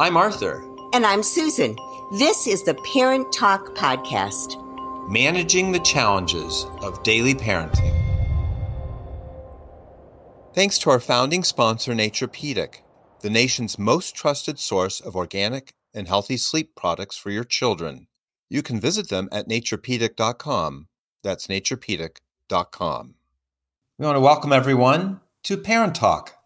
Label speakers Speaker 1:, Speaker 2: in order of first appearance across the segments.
Speaker 1: I'm Arthur.
Speaker 2: And I'm Susan. This is the Parent Talk Podcast
Speaker 1: Managing the Challenges of Daily Parenting. Thanks to our founding sponsor, Naturepedic, the nation's most trusted source of organic and healthy sleep products for your children. You can visit them at naturepedic.com. That's naturepedic.com. We want to welcome everyone to Parent Talk.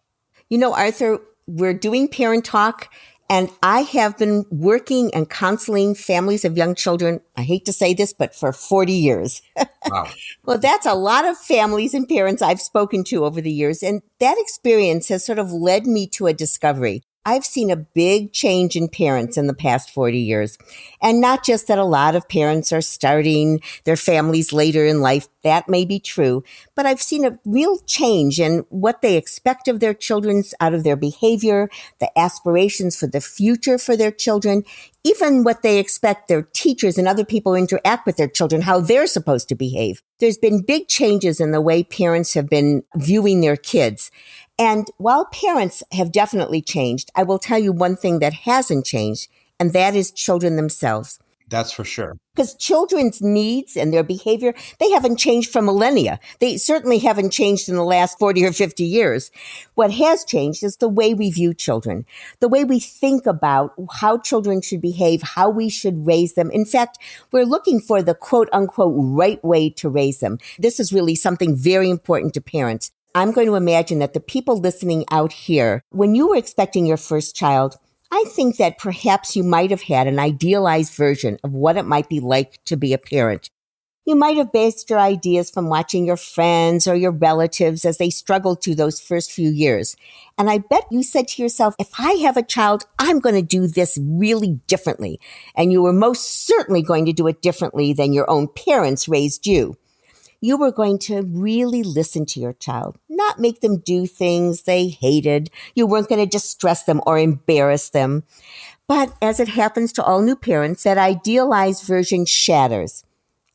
Speaker 2: You know, Arthur, we're doing Parent Talk and I have been working and counseling families of young children. I hate to say this, but for 40 years. Wow. well, that's a lot of families and parents I've spoken to over the years. And that experience has sort of led me to a discovery. I've seen a big change in parents in the past 40 years. And not just that a lot of parents are starting their families later in life. That may be true, but I've seen a real change in what they expect of their children out of their behavior, the aspirations for the future for their children, even what they expect their teachers and other people interact with their children, how they're supposed to behave. There's been big changes in the way parents have been viewing their kids. And while parents have definitely changed, I will tell you one thing that hasn't changed, and that is children themselves.
Speaker 1: That's for sure.
Speaker 2: Because children's needs and their behavior, they haven't changed for millennia. They certainly haven't changed in the last 40 or 50 years. What has changed is the way we view children, the way we think about how children should behave, how we should raise them. In fact, we're looking for the quote unquote right way to raise them. This is really something very important to parents. I'm going to imagine that the people listening out here, when you were expecting your first child, I think that perhaps you might have had an idealized version of what it might be like to be a parent. You might have based your ideas from watching your friends or your relatives as they struggled through those first few years. And I bet you said to yourself, if I have a child, I'm going to do this really differently. And you were most certainly going to do it differently than your own parents raised you you were going to really listen to your child, not make them do things they hated. You weren't going to distress them or embarrass them. But as it happens to all new parents, that idealized version shatters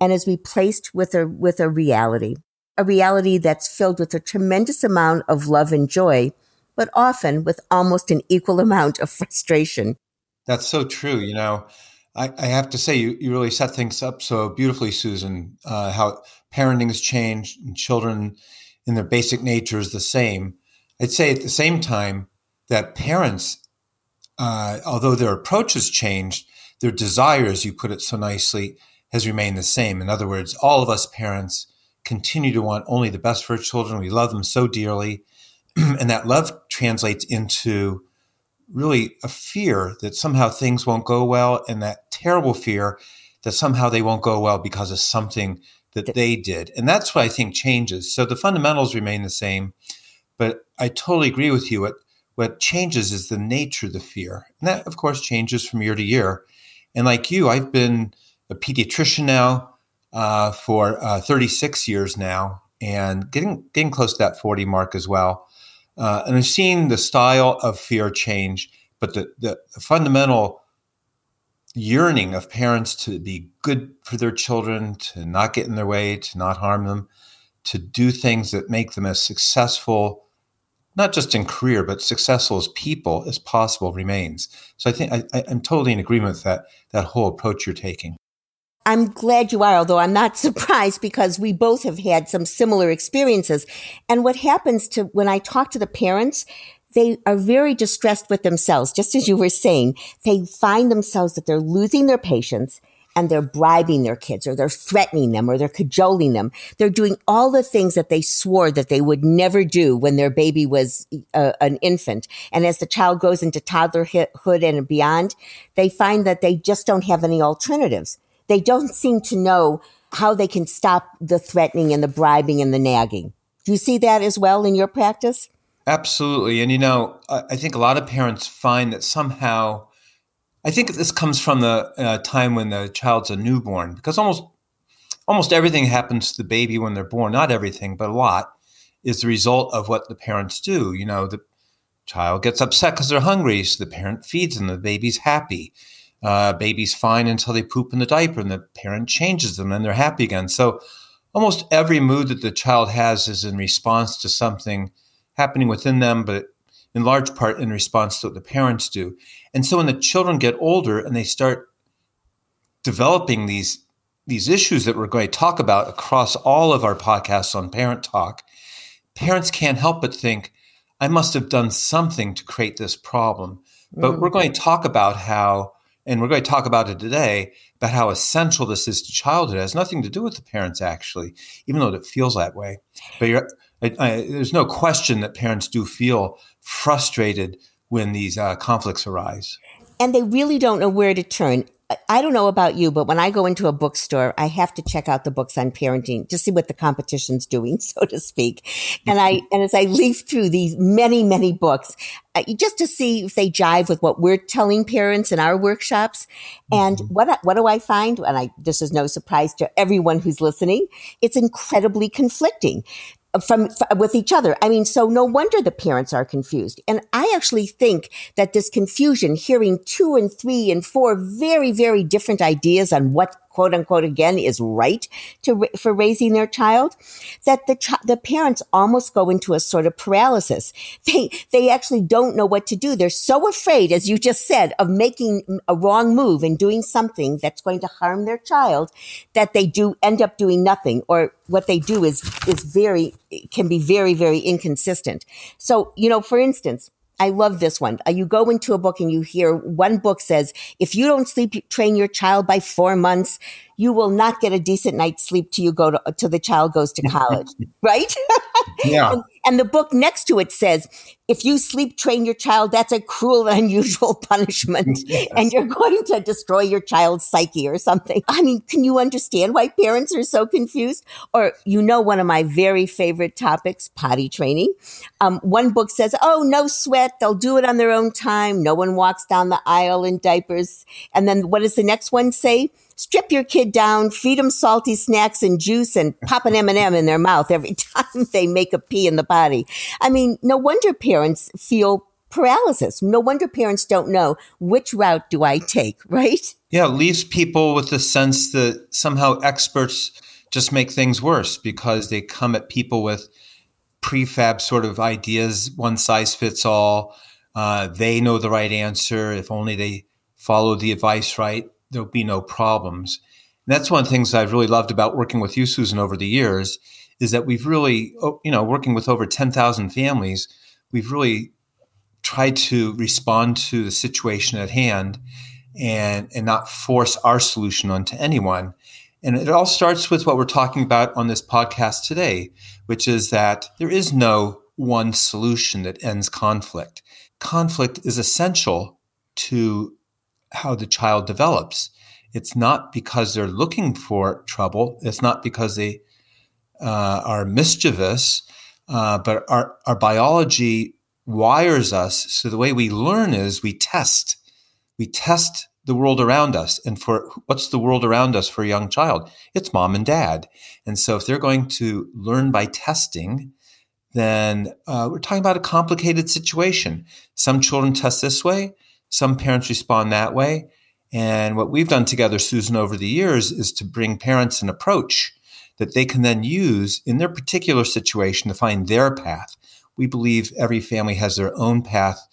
Speaker 2: and is replaced with a, with a reality, a reality that's filled with a tremendous amount of love and joy, but often with almost an equal amount of frustration.
Speaker 1: That's so true. You know, I, have to say, you, you really set things up so beautifully, Susan, uh, how parenting has changed and children in their basic nature is the same. I'd say at the same time that parents, uh, although their approach has changed, their desires, you put it so nicely, has remained the same. In other words, all of us parents continue to want only the best for our children. We love them so dearly. and that love translates into really a fear that somehow things won't go well and that terrible fear that somehow they won't go well because of something that they did. And that's what I think changes. So the fundamentals remain the same, but I totally agree with you. What what changes is the nature of the fear. And that of course changes from year to year. And like you, I've been a pediatrician now uh, for uh, 36 years now and getting getting close to that 40 mark as well. Uh, and I've seen the style of fear change, but the, the, fundamental yearning of parents to be good for their children, to not get in their way, to not harm them, to do things that make them as successful, not just in career, but successful as people as possible remains. So I think I, am totally in agreement with that, that whole approach you're taking.
Speaker 2: I'm glad you are, although I'm not surprised because we both have had some similar experiences. And what happens to when I talk to the parents, they are very distressed with themselves. Just as you were saying, they find themselves that they're losing their patience and they're bribing their kids or they're threatening them or they're cajoling them. They're doing all the things that they swore that they would never do when their baby was uh, an infant. And as the child goes into toddlerhood and beyond, they find that they just don't have any alternatives. They don't seem to know how they can stop the threatening and the bribing and the nagging. Do you see that as well in your practice?
Speaker 1: Absolutely. And, you know, I think a lot of parents find that somehow, I think this comes from the uh, time when the child's a newborn, because almost almost everything happens to the baby when they're born. Not everything, but a lot is the result of what the parents do. You know, the child gets upset because they're hungry, so the parent feeds them. The baby's happy. Uh, baby's fine until they poop in the diaper, and the parent changes them, and they're happy again. So, almost every mood that the child has is in response to something happening within them, but in large part in response to what the parents do. And so when the children get older and they start developing these these issues that we're going to talk about across all of our podcasts on Parent Talk, parents can't help but think, I must have done something to create this problem. But mm. we're going to talk about how, and we're going to talk about it today, about how essential this is to childhood. It has nothing to do with the parents, actually, even though it feels that way. But I, I, there's no question that parents do feel frustrated when these uh, conflicts arise.
Speaker 2: And they really don't know where to turn. I don't know about you, but when I go into a bookstore, I have to check out the books on parenting to see what the competition's doing, so to speak. And I, and as I leaf through these many, many books, uh, just to see if they jive with what we're telling parents in our workshops. And mm-hmm. what, what do I find? And I, this is no surprise to everyone who's listening. It's incredibly conflicting from, with each other. I mean, so no wonder the parents are confused. And I actually think that this confusion, hearing two and three and four very, very different ideas on what quote unquote again is right to for raising their child that the the parents almost go into a sort of paralysis. They they actually don't know what to do. They're so afraid as you just said of making a wrong move and doing something that's going to harm their child that they do end up doing nothing or what they do is is very can be very very inconsistent. So you know for instance I love this one. Uh, you go into a book and you hear one book says, if you don't sleep train your child by four months, you will not get a decent night's sleep till you go to, till the child goes to college. right?
Speaker 1: Yeah.
Speaker 2: and, and the book next to it says, if you sleep train your child, that's a cruel and unusual punishment. Yes. And you're going to destroy your child's psyche or something. I mean, can you understand why parents are so confused? Or, you know, one of my very favorite topics, potty training. Um, one book says, oh, no sweat. They'll do it on their own time. No one walks down the aisle in diapers. And then what does the next one say? Strip your kid down, feed them salty snacks and juice and pop an M&M in their mouth every time they make a pee in the body. I mean, no wonder parents feel paralysis. No wonder parents don't know which route do I take, right?
Speaker 1: Yeah, it leaves people with the sense that somehow experts just make things worse because they come at people with prefab sort of ideas, one size fits all. Uh, they know the right answer if only they follow the advice right there'll be no problems. And that's one of the things I've really loved about working with you, Susan, over the years, is that we've really, you know, working with over 10,000 families, we've really tried to respond to the situation at hand and, and not force our solution onto anyone. And it all starts with what we're talking about on this podcast today, which is that there is no one solution that ends conflict. Conflict is essential to how the child develops. It's not because they're looking for trouble. It's not because they uh, are mischievous, uh, but our, our biology wires us. So the way we learn is we test. We test the world around us. And for what's the world around us for a young child? It's mom and dad. And so if they're going to learn by testing, then uh, we're talking about a complicated situation. Some children test this way, some parents respond that way. And what we've done together, Susan, over the years is to bring parents an approach that they can then use in their particular situation to find their path. We believe every family has their own path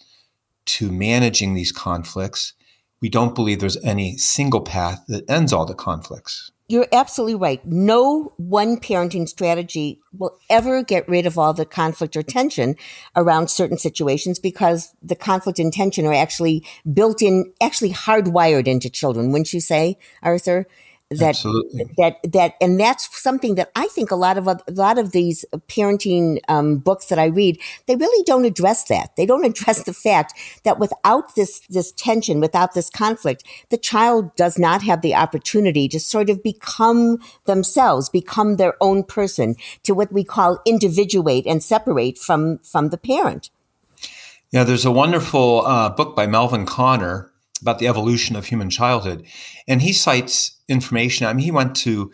Speaker 1: to managing these conflicts. We don't believe there's any single path that ends all the conflicts.
Speaker 2: You're absolutely right. No one parenting strategy will ever get rid of all the conflict or tension around certain situations because the conflict and tension are actually built in, actually hardwired into children. Wouldn't you say, Arthur? That
Speaker 1: Absolutely.
Speaker 2: that that and that's something that I think a lot of a lot of these parenting um, books that I read they really don't address that they don't address the fact that without this this tension without this conflict the child does not have the opportunity to sort of become themselves become their own person to what we call individuate and separate from from the parent
Speaker 1: yeah there's a wonderful uh, book by Melvin Konner about the evolution of human childhood. And he cites information. I mean, he went to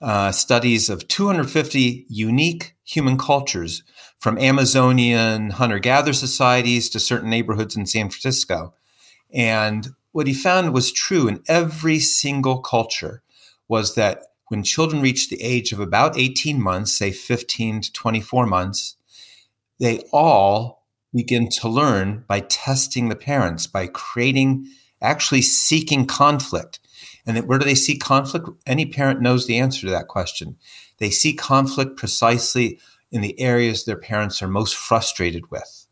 Speaker 1: uh, studies of 250 unique human cultures from Amazonian hunter gatherer societies to certain neighborhoods in San Francisco. And what he found was true in every single culture was that when children reached the age of about 18 months, say 15 to 24 months, they all begin to learn by testing the parents, by creating, actually seeking conflict. And where do they see conflict? Any parent knows the answer to that question. They see conflict precisely in the areas their parents are most frustrated with.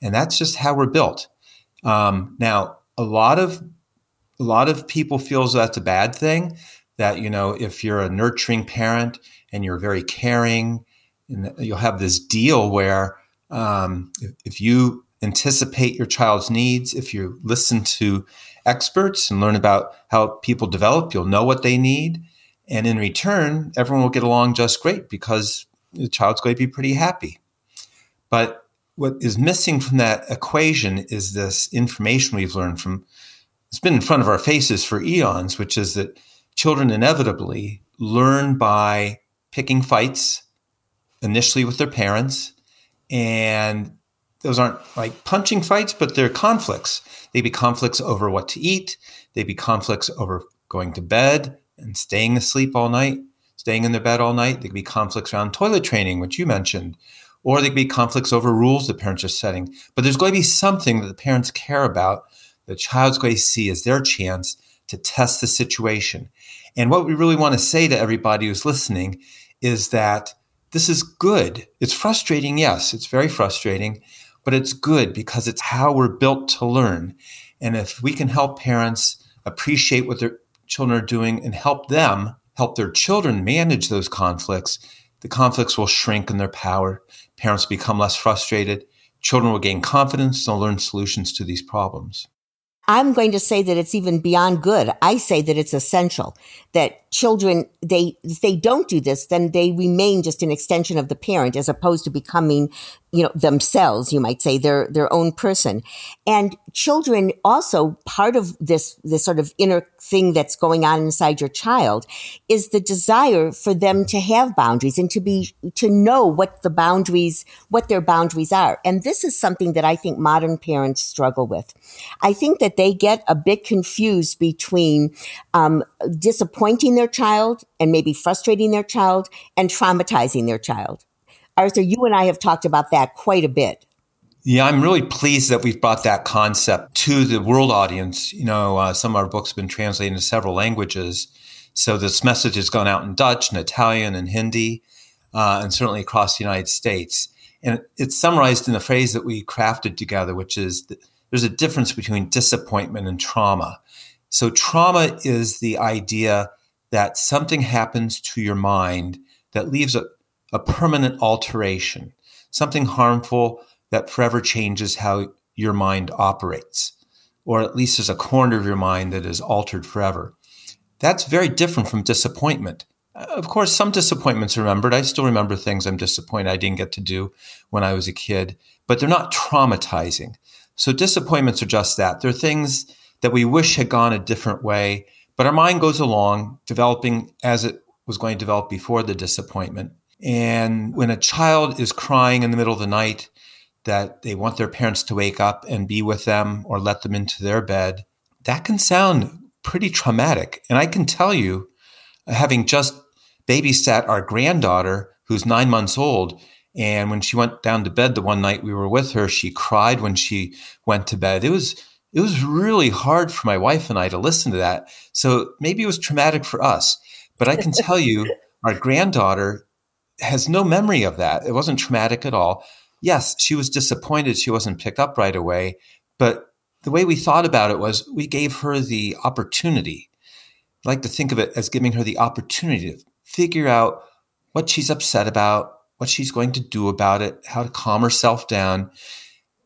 Speaker 1: And that's just how we're built. Um, now, a lot of a lot of people feels that's a bad thing. That you know, if you're a nurturing parent and you're very caring, and you'll have this deal where um, if, if you anticipate your child's needs, if you listen to experts and learn about how people develop, you'll know what they need. And in return, everyone will get along just great because the child's going to be pretty happy. But what is missing from that equation is this information we've learned from it's been in front of our faces for eons, which is that children inevitably learn by picking fights initially with their parents. And those aren't like punching fights, but they're conflicts. They'd be conflicts over what to eat, They'd be conflicts over going to bed and staying asleep all night, staying in their bed all night. They could be conflicts around toilet training, which you mentioned, or they could be conflicts over rules the parents are setting. But there's going to be something that the parents care about the child's going to see as their chance to test the situation. And what we really want to say to everybody who's listening is that this is good. It's frustrating, yes, it's very frustrating, but it's good because it's how we're built to learn. And if we can help parents appreciate what their children are doing and help them help their children manage those conflicts, the conflicts will shrink in their power. Parents become less frustrated. Children will gain confidence and learn solutions to these problems.
Speaker 2: I'm going to say that it's even beyond good. I say that it's essential that children, they, if they don't do this, then they remain just an extension of the parent as opposed to becoming, you know, themselves, you might say, their, their own person. And children also, part of this, this sort of inner thing that's going on inside your child is the desire for them to have boundaries and to be, to know what the boundaries, what their boundaries are. And this is something that I think modern parents struggle with. I think that they get a bit confused between, um, disappointing their child and maybe frustrating their child and traumatizing their child. Arthur, you and I have talked about that quite a bit.
Speaker 1: Yeah, I'm really pleased that we've brought that concept to the world audience. You know, uh, some of our books have been translated into several languages. So this message has gone out in Dutch and Italian and Hindi, uh, and certainly across the United States. And it's summarized in the phrase that we crafted together, which is there's a difference between disappointment and trauma. So, trauma is the idea that something happens to your mind that leaves a, a permanent alteration, something harmful that forever changes how your mind operates, or at least there's a corner of your mind that is altered forever. That's very different from disappointment. Uh, of course, some disappointments are remembered. I still remember things I'm disappointed I didn't get to do when I was a kid, but they're not traumatizing. So disappointments are just that. They're things that we wish had gone a different way. But our mind goes along, developing as it was going to develop before the disappointment. And when a child is crying in the middle of the night that they want their parents to wake up and be with them or let them into their bed, that can sound pretty traumatic. And I can tell you, having just babysat our granddaughter, who's nine months old, and when she went down to bed the one night we were with her, she cried when she went to bed. It was it was really hard for my wife and I to listen to that. So maybe it was traumatic for us. But I can tell you, our granddaughter has no memory of that. It wasn't traumatic at all. Yes, she was disappointed she wasn't picked up right away. But the way we thought about it was we gave her the opportunity. I like to think of it as giving her the opportunity to figure out what she's upset about, what she's going to do about it, how to calm herself down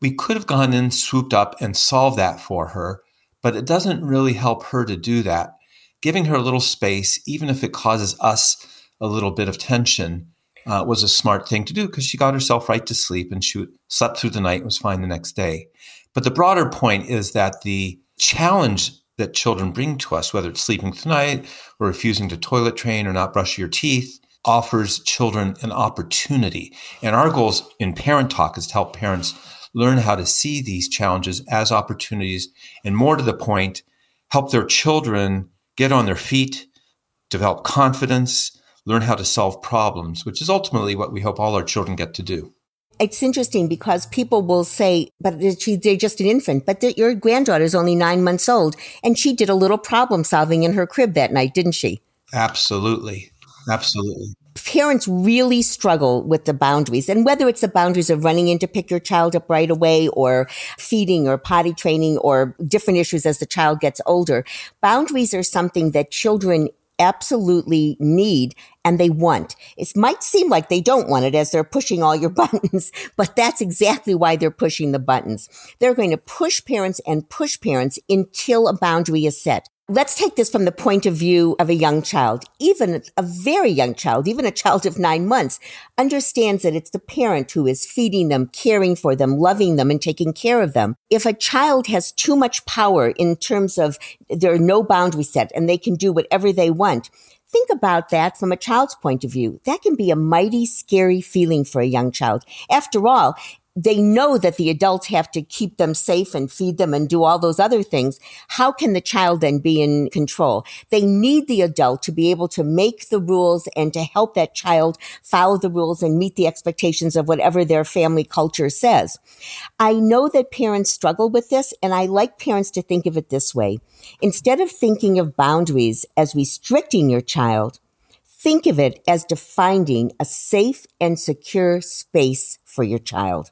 Speaker 1: we could have gone in, swooped up, and solved that for her, but it doesn't really help her to do that. Giving her a little space, even if it causes us a little bit of tension, uh, was a smart thing to do because she got herself right to sleep and she slept through the night and was fine the next day. But the broader point is that the challenge that children bring to us, whether it's sleeping through the night or refusing to toilet train or not brush your teeth, offers children an opportunity. And our goals in Parent Talk is to help parents learn how to see these challenges as opportunities, and more to the point, help their children get on their feet, develop confidence, learn how to solve problems, which is ultimately what we hope all our children get to do.
Speaker 2: It's interesting because people will say, but they're just an infant, but your granddaughter is only nine months old and she did a little problem solving in her crib that night, didn't she?
Speaker 1: Absolutely. Absolutely.
Speaker 2: Parents really struggle with the boundaries and whether it's the boundaries of running in to pick your child up right away or feeding or potty training or different issues as the child gets older. Boundaries are something that children absolutely need and they want. It might seem like they don't want it as they're pushing all your buttons, but that's exactly why they're pushing the buttons. They're going to push parents and push parents until a boundary is set. Let's take this from the point of view of a young child. Even a very young child, even a child of nine months, understands that it's the parent who is feeding them, caring for them, loving them, and taking care of them. If a child has too much power in terms of there are no boundaries set and they can do whatever they want, Think about that from a child's point of view. That can be a mighty scary feeling for a young child. After all, they know that the adults have to keep them safe and feed them and do all those other things. How can the child then be in control? They need the adult to be able to make the rules and to help that child follow the rules and meet the expectations of whatever their family culture says. I know that parents struggle with this and I like parents to think of it this way. Instead of thinking of boundaries as restricting your child, think of it as defining a safe and secure space for your child.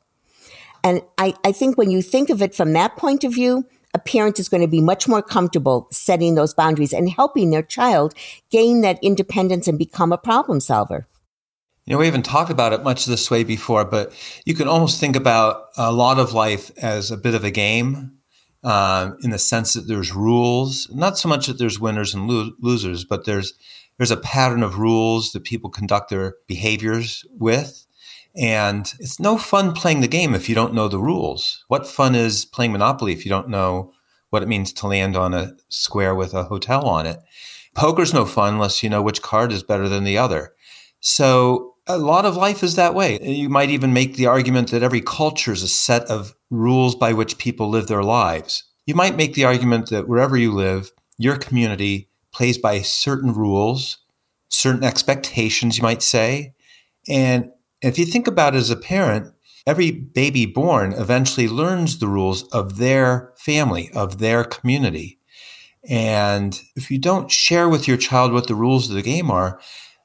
Speaker 2: And I, I think when you think of it from that point of view, a parent is going to be much more comfortable setting those boundaries and helping their child gain that independence and become a problem solver.
Speaker 1: You know, we haven't talked about it much this way before, but you can almost think about a lot of life as a bit of a game uh, in the sense that there's rules, not so much that there's winners and lo- losers, but there's there's a pattern of rules that people conduct their behaviors with. And it's no fun playing the game if you don't know the rules. What fun is playing Monopoly if you don't know what it means to land on a square with a hotel on it? Poker's no fun unless you know which card is better than the other. So a lot of life is that way. You might even make the argument that every culture is a set of rules by which people live their lives. You might make the argument that wherever you live, your community plays by certain rules, certain expectations, you might say. And if you think about it as a parent, every baby born eventually learns the rules of their family, of their community. And if you don't share with your child what the rules of the game are,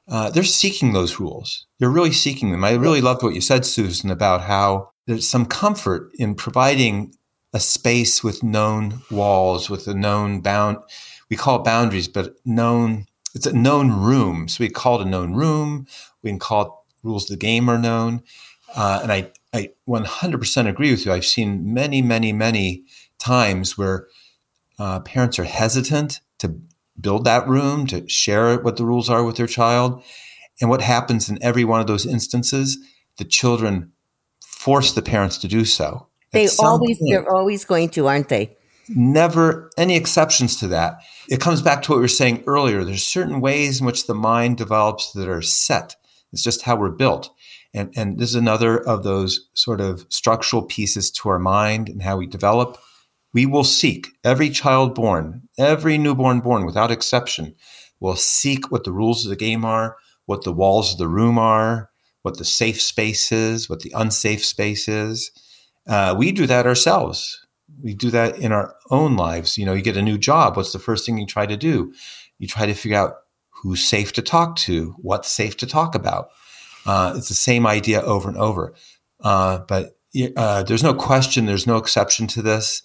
Speaker 1: uh, they're seeking those rules. They're really seeking them. I really loved what you said, Susan, about how there's some comfort in providing a space with known walls, with a known bound. We call boundaries, but known. It's a known room. So we call it a known room. We can call it rules of the game are known. Uh, and I, I 100% agree with you. I've seen many, many, many times where uh, parents are hesitant to build that room, to share what the rules are with their child. And what happens in every one of those instances, the children force the parents to do so.
Speaker 2: They always, point, they're always going to, aren't they?
Speaker 1: Never any exceptions to that. It comes back to what we were saying earlier. There's certain ways in which the mind develops that are set it's just how we're built. And, and this is another of those sort of structural pieces to our mind and how we develop. We will seek every child born, every newborn born without exception will seek what the rules of the game are, what the walls of the room are, what the safe space is, what the unsafe space is. Uh, we do that ourselves. We do that in our own lives. You know, you get a new job. What's the first thing you try to do? You try to figure out who's safe to talk to, what's safe to talk about. Uh, it's the same idea over and over. Uh, but uh, there's no question, there's no exception to this.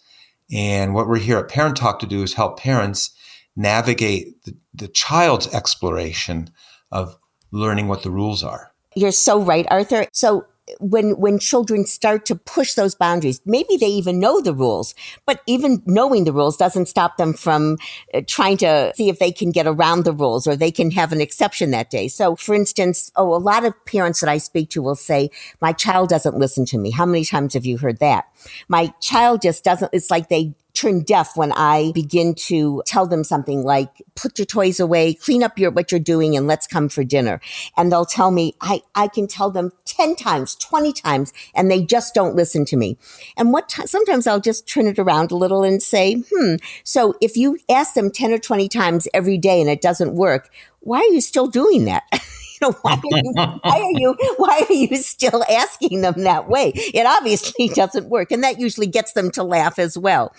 Speaker 1: And what we're here at Parent Talk to do is help parents navigate the, the child's exploration of learning what the rules are.
Speaker 2: You're so right, Arthur. So when when children start to push those boundaries maybe they even know the rules but even knowing the rules doesn't stop them from uh, trying to see if they can get around the rules or they can have an exception that day. So for instance oh a lot of parents that i speak to will say my child doesn't listen to me. How many times have you heard that? My child just doesn't it's like they turn deaf when I begin to tell them something like, put your toys away, clean up your, what you're doing and let's come for dinner. And they'll tell me, I, I can tell them 10 times, 20 times, and they just don't listen to me. And what t- sometimes I'll just turn it around a little and say, hmm, so if you ask them 10 or 20 times every day and it doesn't work, why are you still doing that? You know, why are you, why are you, why are you still asking them that way? It obviously doesn't work. And that usually gets them to laugh as well.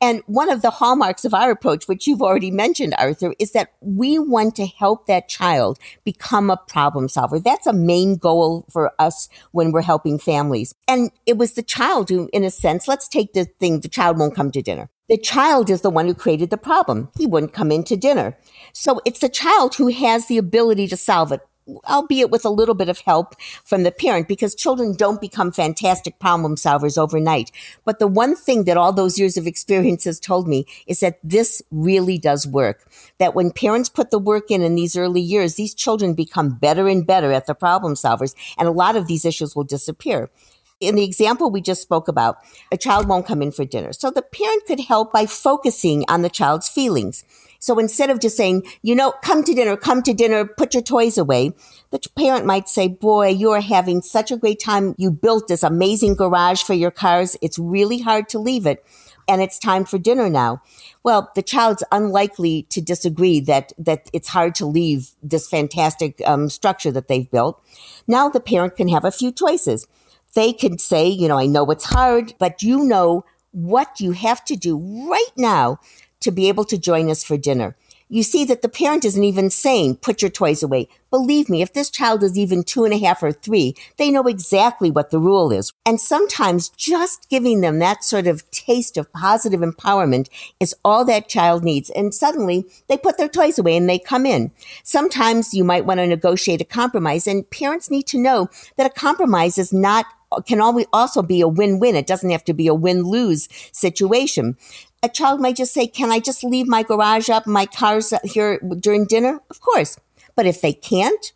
Speaker 2: And one of the hallmarks of our approach, which you've already mentioned, Arthur, is that we want to help that child become a problem solver. That's a main goal for us when we're helping families. And it was the child who, in a sense, let's take the thing, the child won't come to dinner. The child is the one who created the problem. He wouldn't come in to dinner. So it's the child who has the ability to solve it albeit with a little bit of help from the parent because children don't become fantastic problem solvers overnight. But the one thing that all those years of experience has told me is that this really does work. That when parents put the work in in these early years, these children become better and better at the problem solvers and a lot of these issues will disappear in the example we just spoke about, a child won't come in for dinner. So the parent could help by focusing on the child's feelings. So instead of just saying, you know, come to dinner, come to dinner, put your toys away, the parent might say, boy, you are having such a great time. You built this amazing garage for your cars. It's really hard to leave it. And it's time for dinner now. Well, the child's unlikely to disagree that, that it's hard to leave this fantastic um, structure that they've built. Now the parent can have a few choices they can say, you know, I know it's hard, but you know what you have to do right now to be able to join us for dinner. You see that the parent isn't even saying, put your toys away. Believe me, if this child is even two and a half or three, they know exactly what the rule is. And sometimes just giving them that sort of taste of positive empowerment is all that child needs. And suddenly they put their toys away and they come in. Sometimes you might want to negotiate a compromise and parents need to know that a compromise is not can also be a win-win. It doesn't have to be a win-lose situation. A child might just say, can I just leave my garage up, my cars here during dinner? Of course. But if they can't,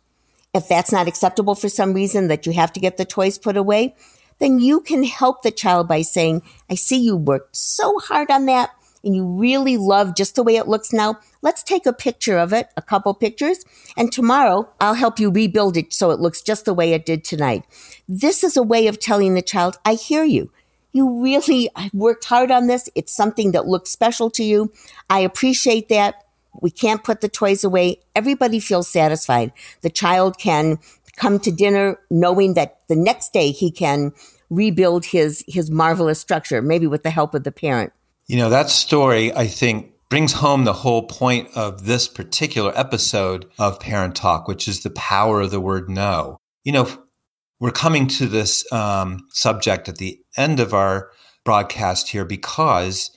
Speaker 2: if that's not acceptable for some reason that you have to get the toys put away, then you can help the child by saying, I see you worked so hard on that and you really love just the way it looks now. Let's take a picture of it, a couple pictures, and tomorrow I'll help you rebuild it so it looks just the way it did tonight. This is a way of telling the child, I hear you. You really worked hard on this. It's something that looks special to you. I appreciate that. We can't put the toys away. Everybody feels satisfied. The child can come to dinner knowing that the next day he can rebuild his, his marvelous structure, maybe with the help of the parent.
Speaker 1: You know, that story, I think, brings home the whole point of this particular episode of Parent Talk, which is the power of the word no. You know, we're coming to this um, subject at the end of our broadcast here because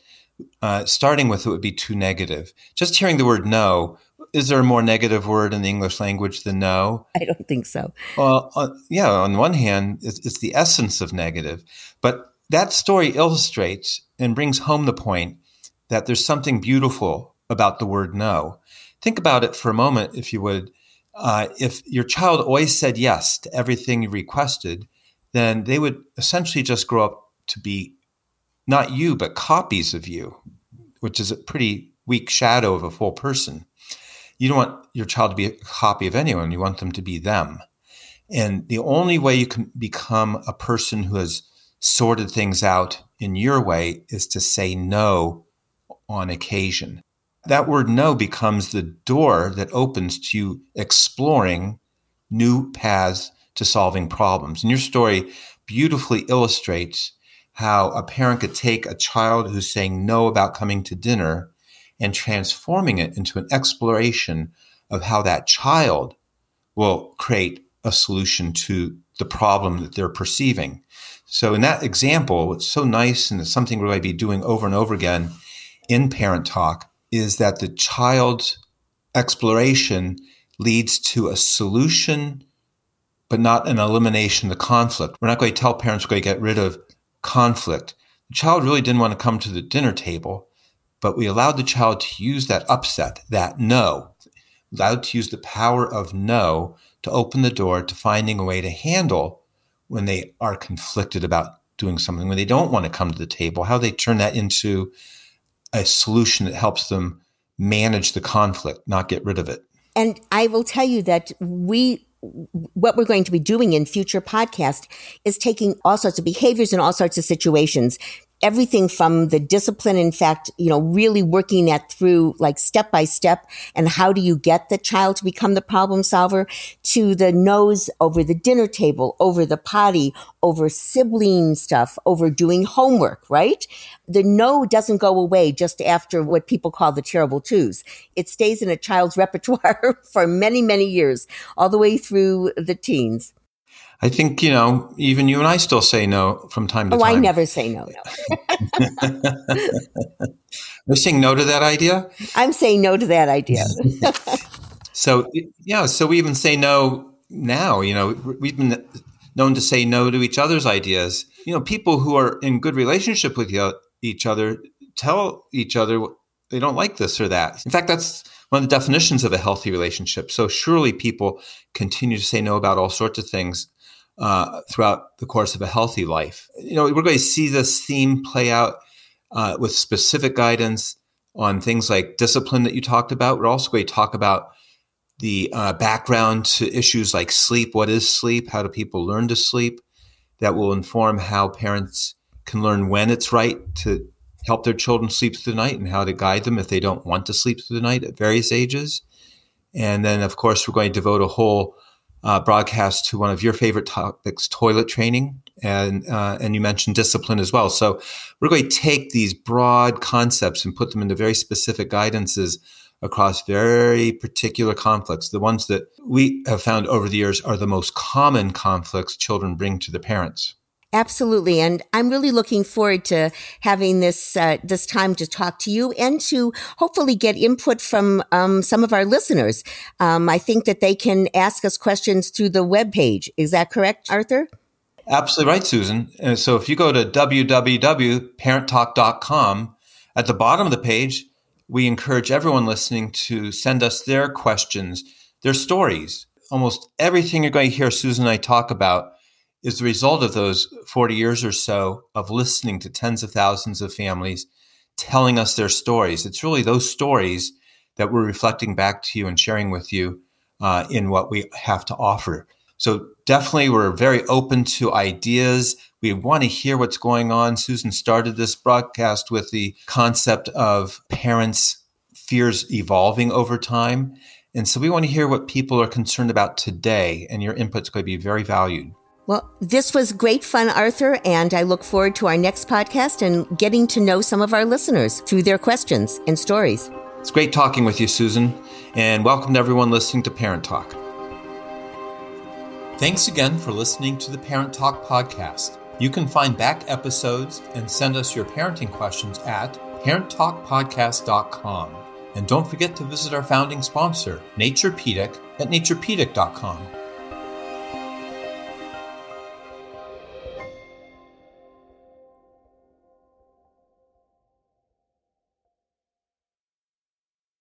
Speaker 1: uh, starting with it would be too negative. Just hearing the word no, is there a more negative word in the English language than no?
Speaker 2: I don't think so.
Speaker 1: Well, uh, yeah, on one hand, it's, it's the essence of negative. But that story illustrates and brings home the point that there's something beautiful about the word no. Think about it for a moment, if you would. Uh, if your child always said yes to everything you requested, then they would essentially just grow up to be not you, but copies of you, which is a pretty weak shadow of a full person. You don't want your child to be a copy of anyone, you want them to be them. And the only way you can become a person who has sorted things out in your way is to say no on occasion that word no becomes the door that opens to you exploring new paths to solving problems. And your story beautifully illustrates how a parent could take a child who's saying no about coming to dinner and transforming it into an exploration of how that child will create a solution to the problem that they're perceiving. So in that example, it's so nice and it's something we're going to be doing over and over again in parent talk is that the child's exploration leads to a solution, but not an elimination of the conflict. We're not going to tell parents we're going to get rid of conflict. The child really didn't want to come to the dinner table, but we allowed the child to use that upset, that no, allowed to use the power of no to open the door to finding a way to handle when they are conflicted about doing something, when they don't want to come to the table, how they turn that into a solution that helps them manage the conflict, not get rid of it.
Speaker 2: And I will tell you that we what we're going to be doing in future podcast is taking all sorts of behaviors and all sorts of situations everything from the discipline, in fact, you know, really working that through like step by step and how do you get the child to become the problem solver to the nose over the dinner table, over the potty, over sibling stuff, over doing homework, right? The no doesn't go away just after what people call the terrible twos. It stays in a child's repertoire for many, many years, all the way through the teens.
Speaker 1: I think, you know, even you and I still say no from time to
Speaker 2: oh,
Speaker 1: time.
Speaker 2: I never say no, no.
Speaker 1: You're saying no to that idea?
Speaker 2: I'm saying no to that idea.
Speaker 1: so, yeah, so we even say no now. You know, we've been known to say no to each other's ideas. You know, people who are in good relationship with each other tell each other they don't like this or that. In fact, that's one of the definitions of a healthy relationship. So, surely people continue to say no about all sorts of things uh, throughout the course of a healthy life. You know, we're going to see this theme play out uh, with specific guidance on things like discipline that you talked about. We're also going to talk about the uh, background to issues like sleep. What is sleep? How do people learn to sleep? That will inform how parents can learn when it's right to help their children sleep through the night and how to guide them if they don't want to sleep through the night at various ages. And then, of course, we're going to devote a whole uh, broadcast to one of your favorite topics, toilet training, and uh, and you mentioned discipline as well. So we're going to take these broad concepts and put them into very specific guidances across very particular conflicts. The ones that we have found over the years are the most common conflicts children bring to the parents.
Speaker 2: Absolutely, and I'm really looking forward to having this uh, this time to talk to you and to hopefully get input from um, some of our listeners. Um, I think that they can ask us questions through the web page. Is that correct, Arthur?
Speaker 1: Absolutely right, Susan. So if you go to www.parenttalk.com, at the bottom of the page, we encourage everyone listening to send us their questions, their stories. Almost everything you're going to hear Susan and I talk about is the result of those 40 years or so of listening to tens of thousands of families telling us their stories. It's really those stories that we're reflecting back to you and sharing with you uh, in what we have to offer. So definitely, we're very open to ideas. We want to hear what's going on. Susan started this broadcast with the concept of parents' fears evolving over time. And so we want to hear what people are concerned about today, and your input's going to be very valued.
Speaker 2: Well, this was great fun, Arthur, and I look forward to our next podcast and getting to know some of our listeners through their questions and stories.
Speaker 1: It's great talking with you, Susan, and welcome to everyone listening to Parent Talk. Thanks again for listening to the Parent Talk podcast. You can find back episodes and send us your parenting questions at parenttalkpodcast.com. And don't forget to visit our founding sponsor, Naturepedic, at naturepedic.com.